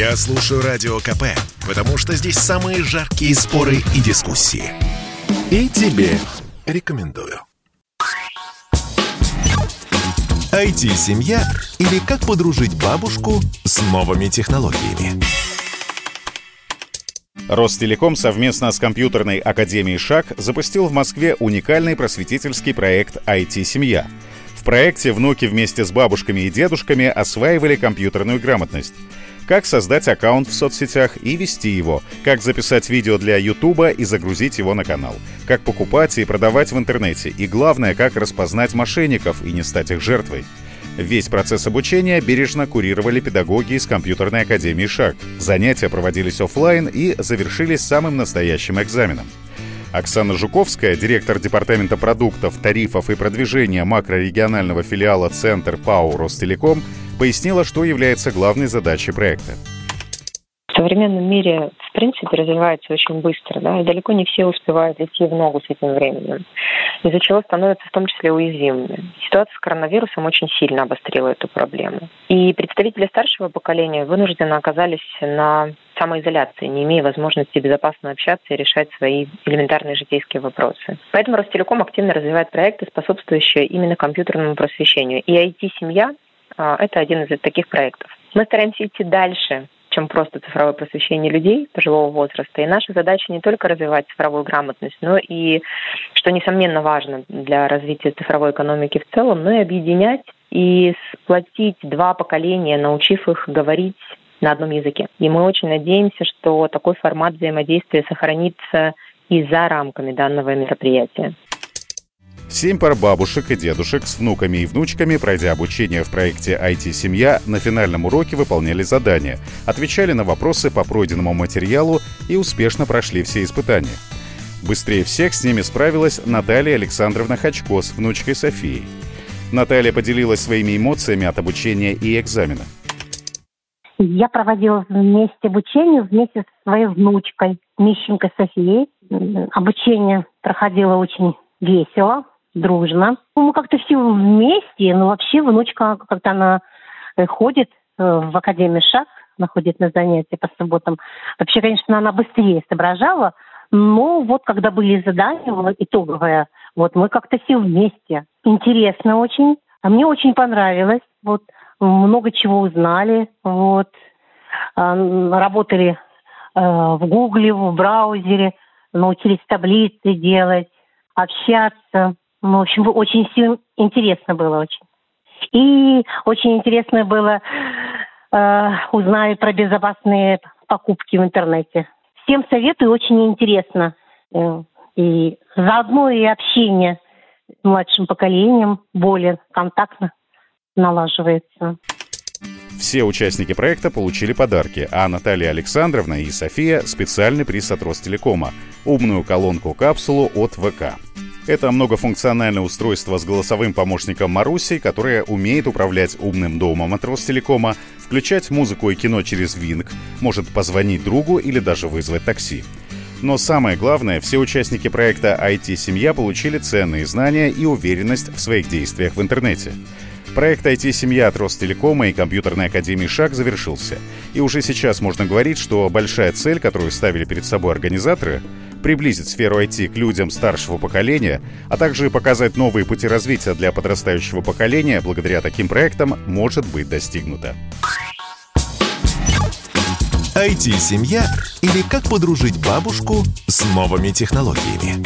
Я слушаю Радио КП, потому что здесь самые жаркие споры и дискуссии. И тебе рекомендую. IT-семья или как подружить бабушку с новыми технологиями. Ростелеком совместно с компьютерной академией «Шаг» запустил в Москве уникальный просветительский проект «IT-семья». В проекте внуки вместе с бабушками и дедушками осваивали компьютерную грамотность. Как создать аккаунт в соцсетях и вести его, как записать видео для Ютуба и загрузить его на канал, как покупать и продавать в интернете, и главное, как распознать мошенников и не стать их жертвой. Весь процесс обучения бережно курировали педагоги из компьютерной академии «Шаг». Занятия проводились офлайн и завершились самым настоящим экзаменом. Оксана Жуковская, директор Департамента продуктов, тарифов и продвижения макрорегионального филиала «Центр ПАО Ростелеком», пояснила, что является главной задачей проекта. В современном мире, в принципе, развивается очень быстро, да, и далеко не все успевают идти в ногу с этим временем, из-за чего становятся в том числе уязвимыми. Ситуация с коронавирусом очень сильно обострила эту проблему. И представители старшего поколения вынуждены оказались на самоизоляции, не имея возможности безопасно общаться и решать свои элементарные житейские вопросы. Поэтому Ростелеком активно развивает проекты, способствующие именно компьютерному просвещению. И IT-семья а, – это один из таких проектов. Мы стараемся идти дальше, чем просто цифровое просвещение людей пожилого возраста. И наша задача не только развивать цифровую грамотность, но и, что несомненно важно для развития цифровой экономики в целом, но и объединять и сплотить два поколения, научив их говорить на одном языке. И мы очень надеемся, что такой формат взаимодействия сохранится и за рамками данного мероприятия. Семь пар бабушек и дедушек с внуками и внучками, пройдя обучение в проекте IT-семья, на финальном уроке выполняли задания, отвечали на вопросы по пройденному материалу и успешно прошли все испытания. Быстрее всех с ними справилась Наталья Александровна Хачко с внучкой Софией. Наталья поделилась своими эмоциями от обучения и экзамена. Я проводила вместе обучение вместе со своей внучкой Мищенко Софией. Обучение проходило очень весело, дружно. Ну, мы как-то все вместе, но вообще внучка, когда она э, ходит э, в Академию ШАГ, она на занятия по субботам, вообще, конечно, она быстрее соображала, но вот когда были задания итоговые, вот мы как-то все вместе. Интересно очень. А мне очень понравилось. Вот много чего узнали. Вот. А, работали э, в Гугле, в браузере, научились таблицы делать, общаться. Ну, в общем, очень интересно было очень. И очень интересно было э, узнать про безопасные покупки в интернете. Всем советую, очень интересно. Э, и заодно и общение с младшим поколением более контактно налаживается. Все участники проекта получили подарки, а Наталья Александровна и София – специальный приз от Ростелекома – умную колонку-капсулу от ВК. Это многофункциональное устройство с голосовым помощником Марусей, которое умеет управлять умным домом от Ростелекома, включать музыку и кино через Винг, может позвонить другу или даже вызвать такси. Но самое главное, все участники проекта IT-семья получили ценные знания и уверенность в своих действиях в интернете. Проект IT-семья от Ростелекома и компьютерной академии «Шаг» завершился. И уже сейчас можно говорить, что большая цель, которую ставили перед собой организаторы, приблизить сферу IT к людям старшего поколения, а также показать новые пути развития для подрастающего поколения благодаря таким проектам, может быть достигнута. IT-семья или как подружить бабушку с новыми технологиями.